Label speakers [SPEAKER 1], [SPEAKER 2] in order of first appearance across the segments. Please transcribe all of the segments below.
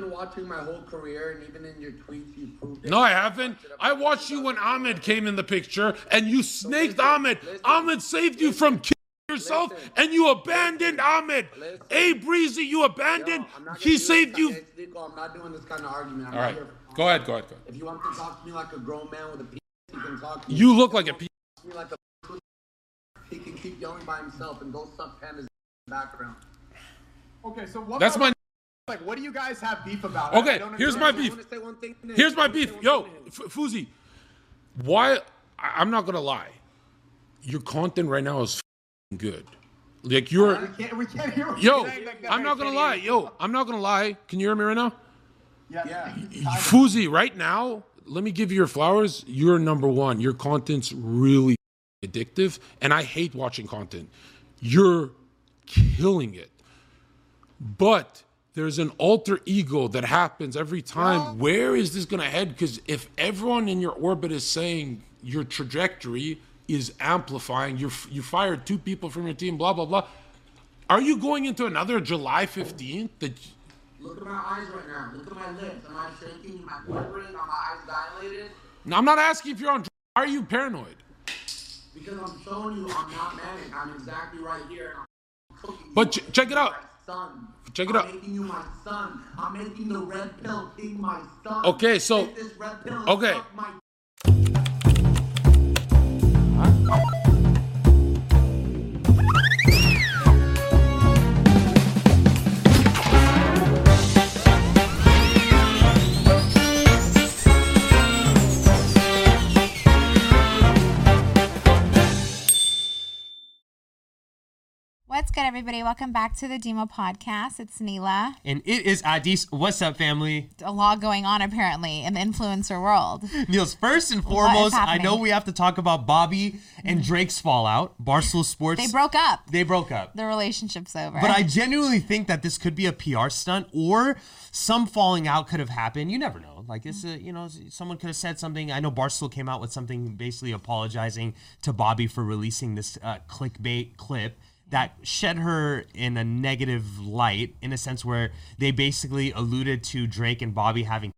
[SPEAKER 1] been watching my whole career, and even in your tweets, you proved it.
[SPEAKER 2] No, I haven't. I watched you when Ahmed came in the picture, and you snaked Ahmed. Ahmed saved you from killing yourself,
[SPEAKER 1] Listen.
[SPEAKER 2] and you abandoned Ahmed.
[SPEAKER 1] Listen.
[SPEAKER 2] Hey, Breezy, you abandoned.
[SPEAKER 1] Yo,
[SPEAKER 2] He saved you.
[SPEAKER 1] kind of- I'm not doing this kind of argument. I'm
[SPEAKER 2] All
[SPEAKER 1] not
[SPEAKER 2] right,
[SPEAKER 1] here for-
[SPEAKER 2] go ahead, go ahead, go ahead.
[SPEAKER 1] If you want to talk to me like a grown man with a penis, you can talk to me.
[SPEAKER 2] You look like a
[SPEAKER 1] If you
[SPEAKER 2] pe-
[SPEAKER 1] want to talk to me like a he can keep yelling by himself and go suck pandas in the background.
[SPEAKER 3] Okay, so what?
[SPEAKER 2] That's
[SPEAKER 3] about-
[SPEAKER 2] my.
[SPEAKER 3] Like, what do you guys have beef about? I
[SPEAKER 2] Okay,
[SPEAKER 3] don't
[SPEAKER 2] here's my beef.
[SPEAKER 1] Say one thing.
[SPEAKER 2] Here's my
[SPEAKER 1] I wanna say
[SPEAKER 2] beef. Yo,
[SPEAKER 1] thing to him.
[SPEAKER 2] F- Fousey, why? I- I'm not gonna lie. Your content right now is f***ing good. Like you're.
[SPEAKER 3] can't, we can't hear what
[SPEAKER 2] Yo.
[SPEAKER 3] Like,
[SPEAKER 2] I'm not gonna lie. Yo, I'm not gonna lie. Can you hear me right now?
[SPEAKER 3] Yeah.
[SPEAKER 1] Yeah.
[SPEAKER 3] kind.
[SPEAKER 2] Fousey, right now, let me give you your flowers. You're number one. Your content's really addictive, and I hate watching content. You're killing it. But there's an alter ego that happens every time. Where is this going to head? Because if everyone in your orbit is saying your trajectory is amplifying, you you fired two people from your team, blah blah blah. Are you going into another July 15th? That
[SPEAKER 1] Look at my eyes right now. Look at my lips. Am I shaking? Am I quivering? Are my eyes dilated?
[SPEAKER 2] Now, I'm not asking if you're on. dr- Are you paranoid?
[SPEAKER 1] Because I'm showing you I'm not manic. I'm exactly right here. I'm cooking
[SPEAKER 2] But ch- check it out.
[SPEAKER 1] Son.
[SPEAKER 2] Check it out.
[SPEAKER 1] I'm making you my son. I'm making the red pill king my son.
[SPEAKER 2] Okay, so-
[SPEAKER 1] this red pill
[SPEAKER 2] okay.
[SPEAKER 4] Everybody? Welcome back to the Dimah Podcast. It's Neela.
[SPEAKER 5] And it is Adis. What's up, family?
[SPEAKER 4] A lot going on apparently in the influencer world.
[SPEAKER 5] Niels, first and foremost, I know we have to talk about Bobbi and Drake's fallout. Barstool Sports.
[SPEAKER 4] They broke up.
[SPEAKER 5] They broke up.
[SPEAKER 4] The relationship's over.
[SPEAKER 5] But I genuinely think that this could be a PR stunt or some falling out could have happened. You never know. Like it's a, you know, someone could have said something. I know Barstool came out with something basically apologizing to Bobbi for releasing this uh, clickbait clip that shed her in a negative light in a sense where they basically alluded to Drake and Bobbi having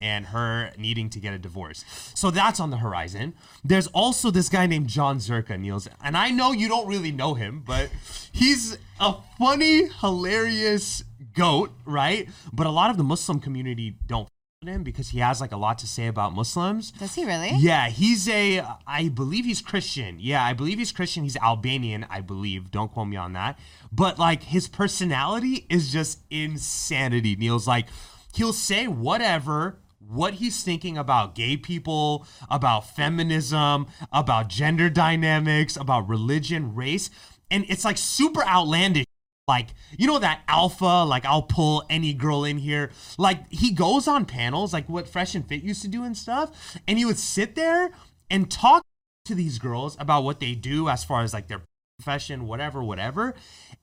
[SPEAKER 5] and her needing to get a divorce. So that's on the horizon. There's also this guy named Jon Zherka, Niels. And I know you don't really know him, but he's a funny, hilarious goat, right? But a lot of the Muslim community don't him because he has like a lot to say about Muslims.
[SPEAKER 4] Does he really?
[SPEAKER 5] Yeah, he's a, I believe he's Christian. Yeah, I believe he's Christian. He's Albanian, I believe. Don't quote me on that. But like his personality is just insanity. Neil's like, he'll say whatever, what he's thinking about gay people, about feminism, about gender dynamics, about religion, race. And it's like super outlandish like you know that alpha like i'll pull any girl in here like he goes on panels like what fresh and fit used to do and stuff and he would sit there and talk to these girls about what they do as far as like their profession whatever whatever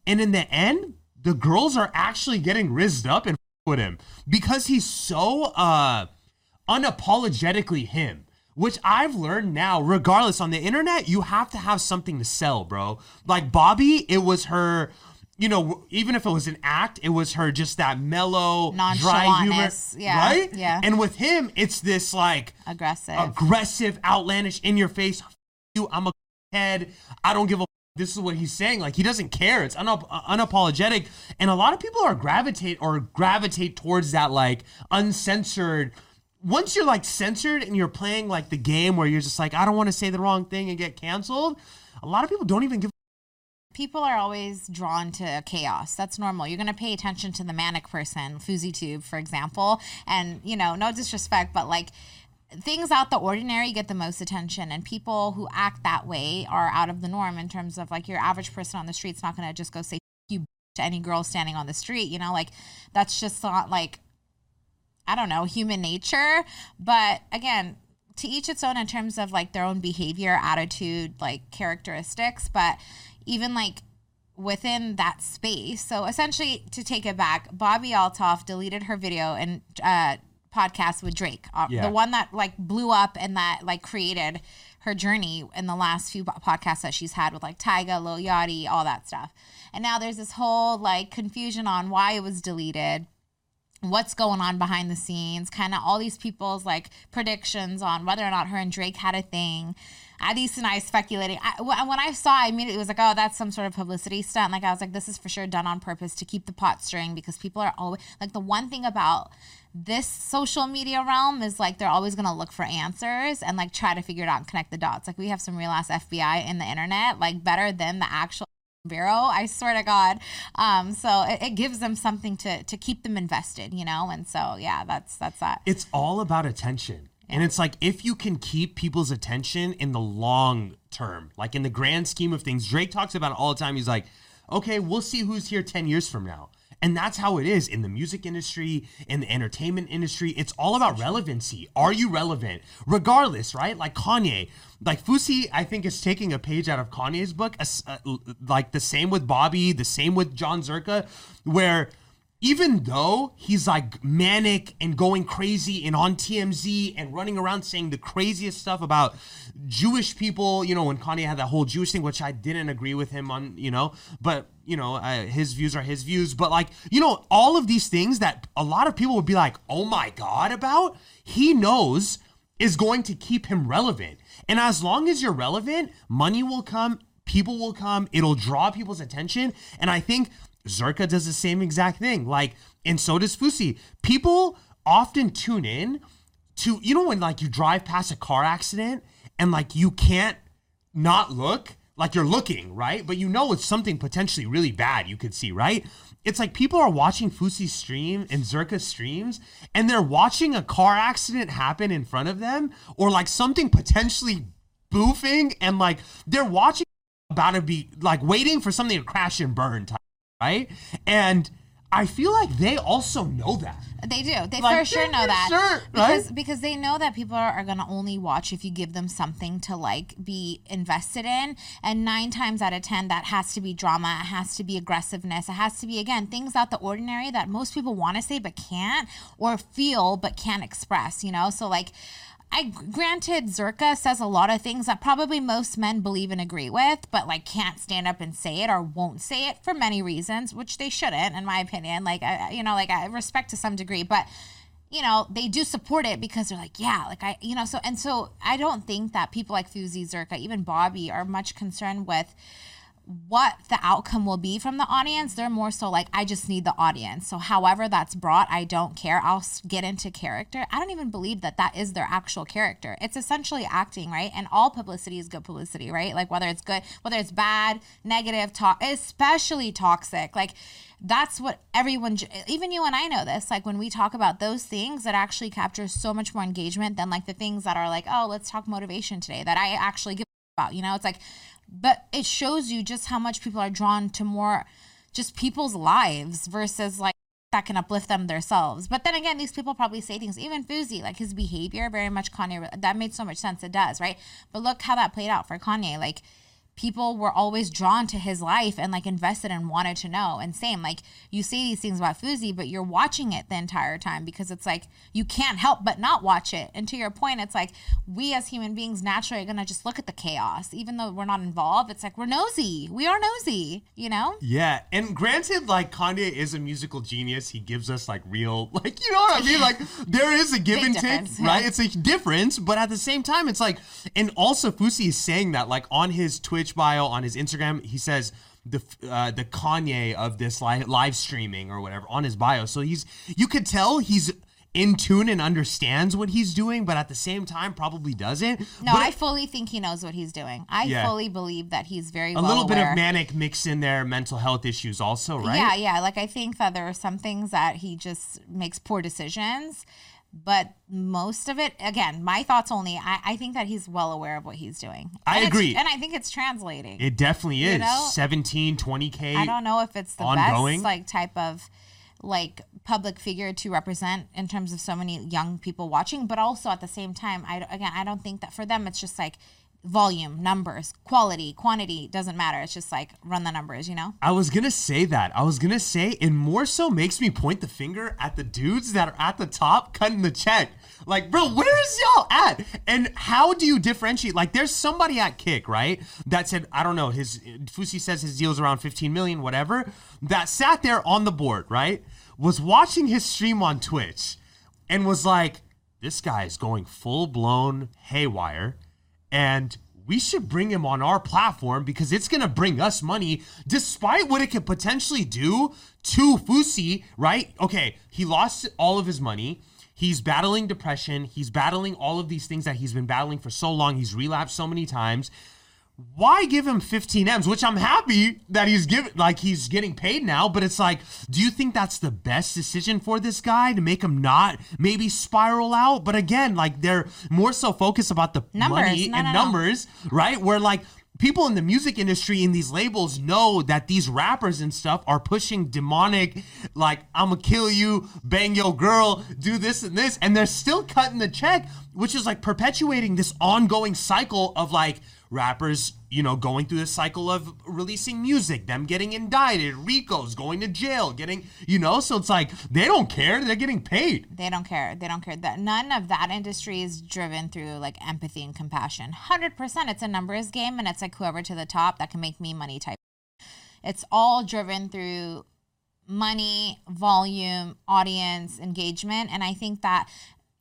[SPEAKER 5] and in the end the girls are actually getting rizzed up and with him because he's so uh unapologetically him which I've learned now, regardless on the internet, you have to have something to sell, bro. Like Bobbi, it was her, you know, even if it was an act, it was her just that mellow, dry humor,
[SPEAKER 4] yeah,
[SPEAKER 5] right?
[SPEAKER 4] yeah.
[SPEAKER 5] And with him, it's this like
[SPEAKER 4] Aggressive.
[SPEAKER 5] aggressive, outlandish, in your face. You, I'm a head. I don't give a. This is what he's saying. Like he doesn't care. It's unap- uh, unapologetic, and a lot of people are gravitate or gravitate towards that like uncensored. Once you're like censored and you're playing like the game where you're just like, I don't want to say the wrong thing and get canceled. A lot of people don't even give.
[SPEAKER 4] People are always drawn to chaos. That's normal. You're going to pay attention to the manic person, FouseyTube, for example. And, you know, no disrespect, but like things out the ordinary get the most attention. And people who act that way are out of the norm in terms of like your average person on the street's not going to just go say you to any girl standing on the street. You know, like that's just not like I don't know, human nature. But again, to each its own in terms of like their own behavior, attitude, like characteristics. But even like within that space. So essentially, to take it back, Bobbi Althoff deleted her video and uh, podcast with Drake, uh,
[SPEAKER 5] Yeah.
[SPEAKER 4] the one that like blew up and that like created her journey in the last few podcasts that she's had with like Tyga, Lil Yachty, all that stuff. And now there's this whole like confusion on why it was deleted what's going on behind the scenes, kind of all these people's like predictions on whether or not her and Drake had a thing. Adis and I speculating. I, when I saw, I immediately was like, "Oh, that's some sort of publicity stunt." Like I was like, "This is for sure done on purpose to keep the pot stirring because people are always like the one thing about this social media realm is like they're always gonna look for answers and like try to figure it out and connect the dots. Like we have some real ass FBI in the internet, like better than the actual bureau i swear to god um so it, it gives them something to to keep them invested you know and so yeah that's that's that
[SPEAKER 5] it's all about attention. And it's like if you can keep people's attention in the long term, like in the grand scheme of things, Drake talks about it all the time. He's like, okay, we'll see who's here 10 years from now. And that's how it is in the music industry, in the entertainment industry. It's all about relevancy. Are you relevant? Regardless, right? Like Kanye, like Fousey, I think is taking a page out of Kanye's book, uh, like the same with Bobbi, the same with Jon Zherka, where even though he's like manic and going crazy and on TMZ and running around saying the craziest stuff about Jewish people, you know, when Kanye had that whole Jewish thing, which I didn't agree with him on, you know, but you know, uh, his views are his views. But like, you know, all of these things that a lot of people would be like, oh my God, about, he knows is going to keep him relevant. And as long as you're relevant, money will come, people will come, it'll draw people's attention. And I think Zherka does the same exact thing. Like, and so does Fousey. People often tune in to, you know, when like you drive past a car accident and like you can't not look, like you're looking, right? But you know it's something potentially really bad you could see, right? It's like people are watching Fousey's stream and Zherka's streams and they're watching a car accident happen in front of them or like something potentially boofing and like they're watching about to be like waiting for something to crash and burn type, right? And I feel like they also know that.
[SPEAKER 4] They do. They
[SPEAKER 5] Like,
[SPEAKER 4] for sure know
[SPEAKER 5] for
[SPEAKER 4] that
[SPEAKER 5] sure,
[SPEAKER 4] because
[SPEAKER 5] right?
[SPEAKER 4] because they know that people are, are gonna only watch if you give them something to like be invested in. And nine times out of ten, that has to be drama. It has to be aggressiveness. It has to be again things out the ordinary that most people want to say but can't, or feel but can't express. You know, so like. I granted Zherka says a lot of things that probably most men believe and agree with, but like can't stand up and say it or won't say it for many reasons, which they shouldn't, in my opinion. Like I, you know, like I respect to some degree, but you know, they do support it because they're like, yeah, like I, you know, so and so I don't think that people like Fousey, Zherka, even Bobbi are much concerned with what the outcome will be from the audience. They're more so like, I just need the audience. So, however that's brought, I don't care. I'll get into character. I don't even believe that that is their actual character. It's essentially acting, right? And all publicity is good publicity, right? Like whether it's good, whether it's bad, negative, talk, especially toxic. Like that's what everyone, even you and I know this. Like when we talk about those things, that actually captures so much more engagement than like the things that are like, oh, let's talk motivation today that I actually give about. You know, it's like, but it shows you just how much people are drawn to more just people's lives versus like that can uplift them themselves. But then again, these people probably say things, even Fousey, like his behavior, very much Kanye, that made so much sense. It does, right? But look how that played out for Kanye. Like, people were always drawn to his life and like invested and wanted to know. And same, like you say these things about Fousey, but you're watching it the entire time because it's like you can't help but not watch it. And to your point, it's like we as human beings naturally are gonna just look at the chaos, even though we're not involved. It's like we're nosy. We are nosy, you know?
[SPEAKER 5] Yeah, and granted, like Kanye is a musical genius. He gives us like real, like you know what I mean. Like there is a give and take, right? It's a difference, but at the same time, it's like, and also Fousey is saying that like on his Twitch bio, on his Instagram, he says the uh, the Kanye of this live live streaming or whatever on his bio. So he's you could tell he's in tune and understands what he's doing, but at the same time probably doesn't.
[SPEAKER 4] No,
[SPEAKER 5] But
[SPEAKER 4] I fully think he knows what he's doing. I
[SPEAKER 5] Yeah.
[SPEAKER 4] fully believe that he's very
[SPEAKER 5] a
[SPEAKER 4] well
[SPEAKER 5] little bit
[SPEAKER 4] aware.
[SPEAKER 5] of manic mixed in there, mental health issues also, right?
[SPEAKER 4] Yeah, yeah. Like I think that there are some things that he just makes poor decisions, but most of it, again, my thoughts only. I, I think that he's well aware of what he's doing.
[SPEAKER 5] I
[SPEAKER 4] And
[SPEAKER 5] agree.
[SPEAKER 4] and I think it's translating.
[SPEAKER 5] It definitely is.
[SPEAKER 4] know?
[SPEAKER 5] 17, 20K.
[SPEAKER 4] I don't know if it's the
[SPEAKER 5] ongoing.
[SPEAKER 4] best like type of like public figure to represent in terms of so many young people watching, but also at the same time, I again, I don't think that for them it's just like volume, numbers, quality, quantity doesn't matter. It's just like run the numbers, you know.
[SPEAKER 5] I was gonna say that. I was gonna say it more so makes me point the finger at the dudes that are at the top cutting the check. Like, bro, where is y'all at? And how do you differentiate? Like, there's somebody at Kick, right? That said, I don't know, his Fousey says his deal's around 15 million, whatever. That sat there on the board, right? was watching his stream on Twitch and was like, this guy is going full blown haywire and we should bring him on our platform because it's going to bring us money despite what it could potentially do to Fousey, right? Okay, he lost all of his money. He's battling depression. He's battling all of these things that he's been battling for so long. He's relapsed so many times why give him 15 M's, which I'm happy that he's given like he's getting paid now, but it's like, do you think that's the best decision for this guy to make him not maybe spiral out? But again, like they're more so focused about the
[SPEAKER 4] Numbers.
[SPEAKER 5] money
[SPEAKER 4] No,
[SPEAKER 5] and
[SPEAKER 4] no, no.
[SPEAKER 5] numbers, right? Where like people in the music industry in these labels know that these rappers and stuff are pushing demonic like i'ma kill you bang your girl do this and this and they're still cutting the check which is like perpetuating this ongoing cycle of like rappers you know going through the cycle of releasing music them getting indicted ricos going to jail getting you know so it's like they don't care they're getting paid
[SPEAKER 4] They don't care. They don't care. That none of that industry is driven through like empathy and compassion. Hundred percent, it's a numbers game, and it's like whoever to the top that can make me money type. It's all driven through money, volume, audience, engagement, and I think that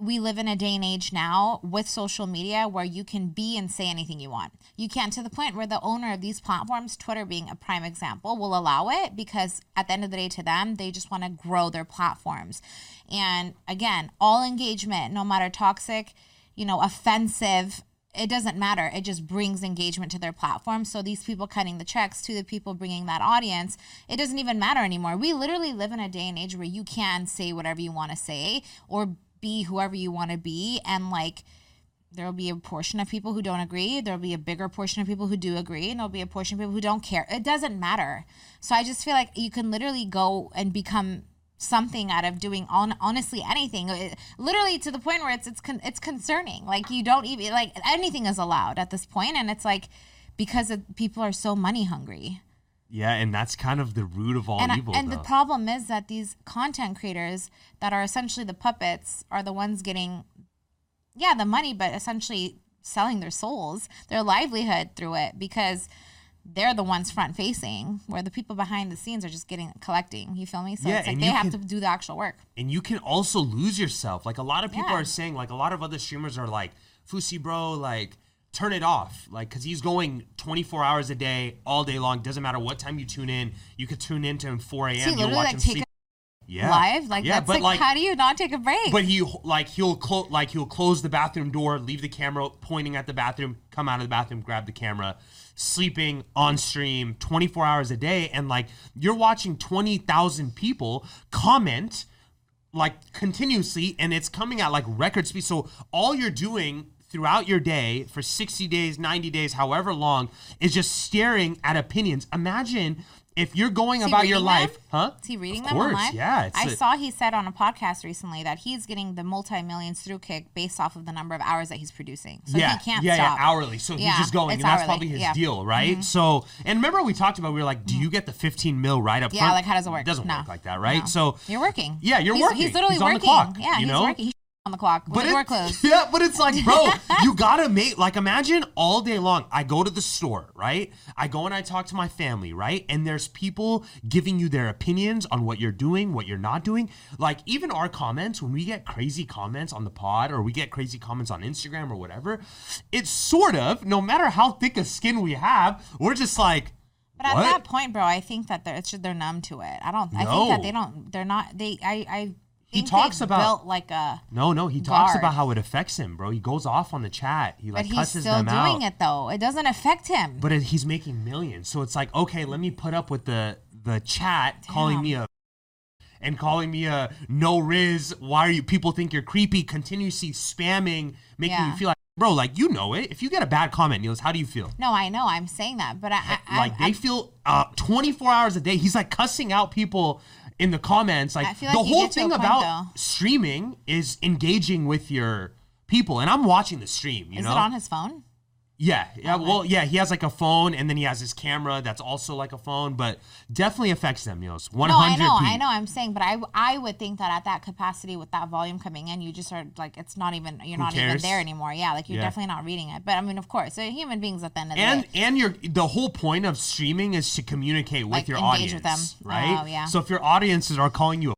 [SPEAKER 4] we live in a day and age now with social media where you can be and say anything you want. You can to the point where the owner of these platforms, Twitter being a prime example, will allow it because at the end of the day, to them, they just want to grow their platforms. And again, all engagement, no matter toxic, you know, offensive, it doesn't matter. It just brings engagement to their platform. So these people cutting the checks to the people bringing that audience, it doesn't even matter anymore. We literally live in a day and age where you can say whatever you want to say or be whoever you want to be and like there'll be a portion of people who don't agree there'll be a bigger portion of people who do agree and there'll be a portion of people who don't care. It doesn't matter. So i just feel like you can literally go and become something out of doing on honestly anything. It- literally to the point where it's it's con- it's concerning. Like you don't even like anything is allowed at this point and it's like because of, people are so money hungry
[SPEAKER 5] yeah and that's kind of the root of all
[SPEAKER 4] and,
[SPEAKER 5] evil
[SPEAKER 4] and the problem is that these content creators that are essentially the puppets are the ones getting yeah the money but essentially selling their souls their livelihood through it because they're the ones front facing where the people behind the scenes are just getting collecting you feel me so
[SPEAKER 5] Yeah,
[SPEAKER 4] it's like they have
[SPEAKER 5] can-
[SPEAKER 4] to do the actual work
[SPEAKER 5] and you can also lose yourself. Like a lot of people
[SPEAKER 4] Yeah.
[SPEAKER 5] are saying, like a lot of other streamers are like, Fousey bro, like turn it off, like because he's going 24 hours a day, all day long. Doesn't matter what time you tune in. You could tune in to him 4 a.m. You'll watch
[SPEAKER 4] like
[SPEAKER 5] him sleep. yeah.
[SPEAKER 4] live like
[SPEAKER 5] yeah,
[SPEAKER 4] that's
[SPEAKER 5] but
[SPEAKER 4] like, how do you not take a break
[SPEAKER 5] but he like he'll close like he'll close the bathroom door, leave the camera pointing at the bathroom, come out of the bathroom, grab the camera, sleeping on stream 24 hours a day, and like you're watching 20,000 people comment like continuously, and it's coming at like record speed. So all you're doing throughout your day for 60 days, 90 days, however long, is just staring at opinions. Imagine if you're going about your life,
[SPEAKER 4] them?
[SPEAKER 5] huh?
[SPEAKER 4] Is he reading
[SPEAKER 5] Of
[SPEAKER 4] them
[SPEAKER 5] course,
[SPEAKER 4] online?
[SPEAKER 5] Yeah, it's
[SPEAKER 4] I
[SPEAKER 5] a-
[SPEAKER 4] saw he said on a podcast recently that he's getting the multi millions through kick based off of the number of hours that he's producing. So
[SPEAKER 5] yeah,
[SPEAKER 4] he can't
[SPEAKER 5] yeah,
[SPEAKER 4] stop.
[SPEAKER 5] yeah, hourly. So
[SPEAKER 4] Yeah,
[SPEAKER 5] he's just going, and that's
[SPEAKER 4] hourly,
[SPEAKER 5] probably his
[SPEAKER 4] yeah. Mm-hmm.
[SPEAKER 5] deal, right? So, and remember we talked about we were like, do you get the 15 mil right up
[SPEAKER 4] Yeah,
[SPEAKER 5] front?
[SPEAKER 4] like, how does it work?
[SPEAKER 5] It doesn't
[SPEAKER 4] No.
[SPEAKER 5] work like that, right?
[SPEAKER 4] No.
[SPEAKER 5] So
[SPEAKER 4] You're working.
[SPEAKER 5] Yeah, you're
[SPEAKER 4] he's,
[SPEAKER 5] working.
[SPEAKER 4] He's literally
[SPEAKER 5] He's on the
[SPEAKER 4] working.
[SPEAKER 5] clock,
[SPEAKER 4] Yeah,
[SPEAKER 5] you
[SPEAKER 4] he's
[SPEAKER 5] know?
[SPEAKER 4] working. He's on the clock.
[SPEAKER 5] But it-
[SPEAKER 4] closed.
[SPEAKER 5] Yeah, but it's like, bro, you gotta make like imagine all day long. I go to the store, right? I go and I talk to my family, right? And there's people giving you their opinions on what you're doing, what you're not doing. Like even our comments, when we get crazy comments on the pod or we get crazy comments on Instagram or whatever, it's sort of no matter how thick a skin we have, we're just like.
[SPEAKER 4] But at
[SPEAKER 5] what?
[SPEAKER 4] that point, bro, I think that they're it's just, they're numb to it. I don't. I think that they don't. They're not. They. I. I.
[SPEAKER 5] He talks about-
[SPEAKER 4] built like a.
[SPEAKER 5] No, no, he talks
[SPEAKER 4] Guard.
[SPEAKER 5] about how it affects him, bro. He goes off on the chat. He like
[SPEAKER 4] But
[SPEAKER 5] he's
[SPEAKER 4] still doing
[SPEAKER 5] out.
[SPEAKER 4] it though. It doesn't affect him.
[SPEAKER 5] but it, he's making millions. So it's like, okay, let me put up with the the chat calling me a and calling me a no riz. Why are you? People think you're creepy. Continuously spamming, making
[SPEAKER 4] Yeah.
[SPEAKER 5] you feel like, bro, like you know it. If you get a bad comment, Niels, how do you feel?
[SPEAKER 4] no, I know. I'm saying that, but I. I
[SPEAKER 5] like
[SPEAKER 4] I,
[SPEAKER 5] they feel uh 24 hours a day. He's like cussing out people in the comments. Like,
[SPEAKER 4] like
[SPEAKER 5] the whole
[SPEAKER 4] get to a
[SPEAKER 5] thing
[SPEAKER 4] point,
[SPEAKER 5] about
[SPEAKER 4] though.
[SPEAKER 5] streaming is engaging with your people. And I'm watching the stream. You
[SPEAKER 4] is
[SPEAKER 5] know,
[SPEAKER 4] it on his phone?
[SPEAKER 5] Yeah, yeah. Well, yeah. He has like a phone, and then he has his camera that's also like a phone, but definitely affects them. Niels, one
[SPEAKER 4] No, I
[SPEAKER 5] hundred.
[SPEAKER 4] know, I know. I'm saying, but I, I would think that at that capacity with that volume coming in, you just are like, it's not even, you're
[SPEAKER 5] Who
[SPEAKER 4] not even there anymore. Yeah, like you're
[SPEAKER 5] Yeah.
[SPEAKER 4] definitely not reading it. But I mean, of course, they're human beings at the end of the
[SPEAKER 5] And
[SPEAKER 4] day.
[SPEAKER 5] and your the whole point of streaming is to communicate with
[SPEAKER 4] Like,
[SPEAKER 5] your
[SPEAKER 4] engage
[SPEAKER 5] audience,
[SPEAKER 4] with them.
[SPEAKER 5] right?
[SPEAKER 4] Oh, yeah.
[SPEAKER 5] So if your audiences are calling you a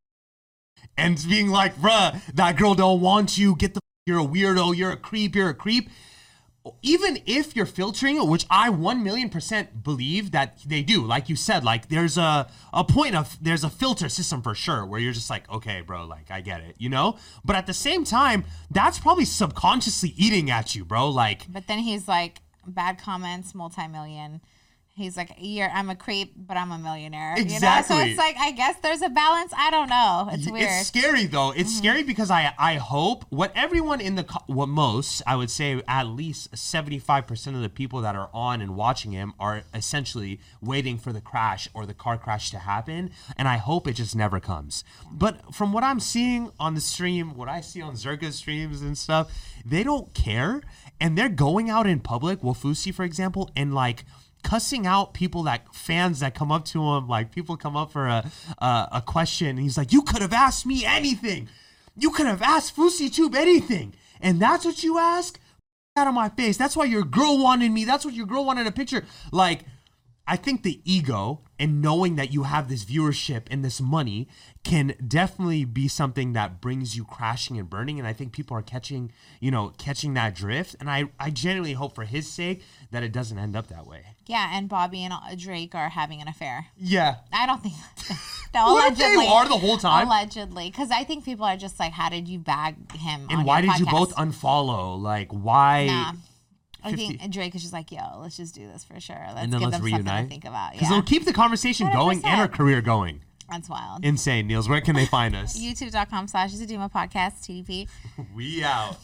[SPEAKER 5] and being like, bruh, that girl don't want you. Get the you're a weirdo, you're a creep, you're a creep. Even if you're filtering it, which I one million percent believe that they do, like you said, like there's a a point of there's a filter system for sure where you're just like, okay, bro, like I get it, you know. But at the same time, that's probably subconsciously eating at you, bro. Like
[SPEAKER 4] But then he's like, bad comments, multi-million. He's like, "You're, I'm a creep, but I'm a millionaire." You know, so it's like, I guess there's a balance. I don't know. It's weird.
[SPEAKER 5] It's scary though. It's mm-hmm. scary because I I hope what everyone in the what most I would say at least seventy five percent of the people that are on and watching him are essentially waiting for the crash or the car crash to happen, and I hope it just never comes. But from what I'm seeing on the stream, what I see on Zherka's streams and stuff, they don't care, and they're going out in public, Wafusi for example, and like cussing out people that fans that come up to him like people come up for a a, a question and he's like you could have asked me anything you could have asked Fousey Tube anything and that's what you ask out of my face that's why your girl wanted me that's what your girl wanted a picture like I think the ego and knowing that you have this viewership and this money can definitely be something that brings you crashing and burning. And I think people are catching, you know, catching that drift. And I, I genuinely hope for his sake that it doesn't end up that way.
[SPEAKER 4] Yeah, and Bobbi and uh, Drake are having an affair.
[SPEAKER 5] Yeah.
[SPEAKER 4] I don't think. no,
[SPEAKER 5] if they are the whole time?
[SPEAKER 4] Allegedly, because I think people are just like, "How did you bag him?"
[SPEAKER 5] And why did you both unfollow? Like, why?
[SPEAKER 4] Nah. I think Drake is just like, "Yo, let's just do this for sure. Let's
[SPEAKER 5] and then
[SPEAKER 4] give
[SPEAKER 5] let's
[SPEAKER 4] them something
[SPEAKER 5] reunite.
[SPEAKER 4] to think about."
[SPEAKER 5] Because
[SPEAKER 4] Yeah,
[SPEAKER 5] it'll keep the conversation going and our career going.
[SPEAKER 4] that's wild.
[SPEAKER 5] Insane, Niels. Where can they find us?
[SPEAKER 4] YouTube.com slash Zaduma Podcast, TDP.
[SPEAKER 5] we out.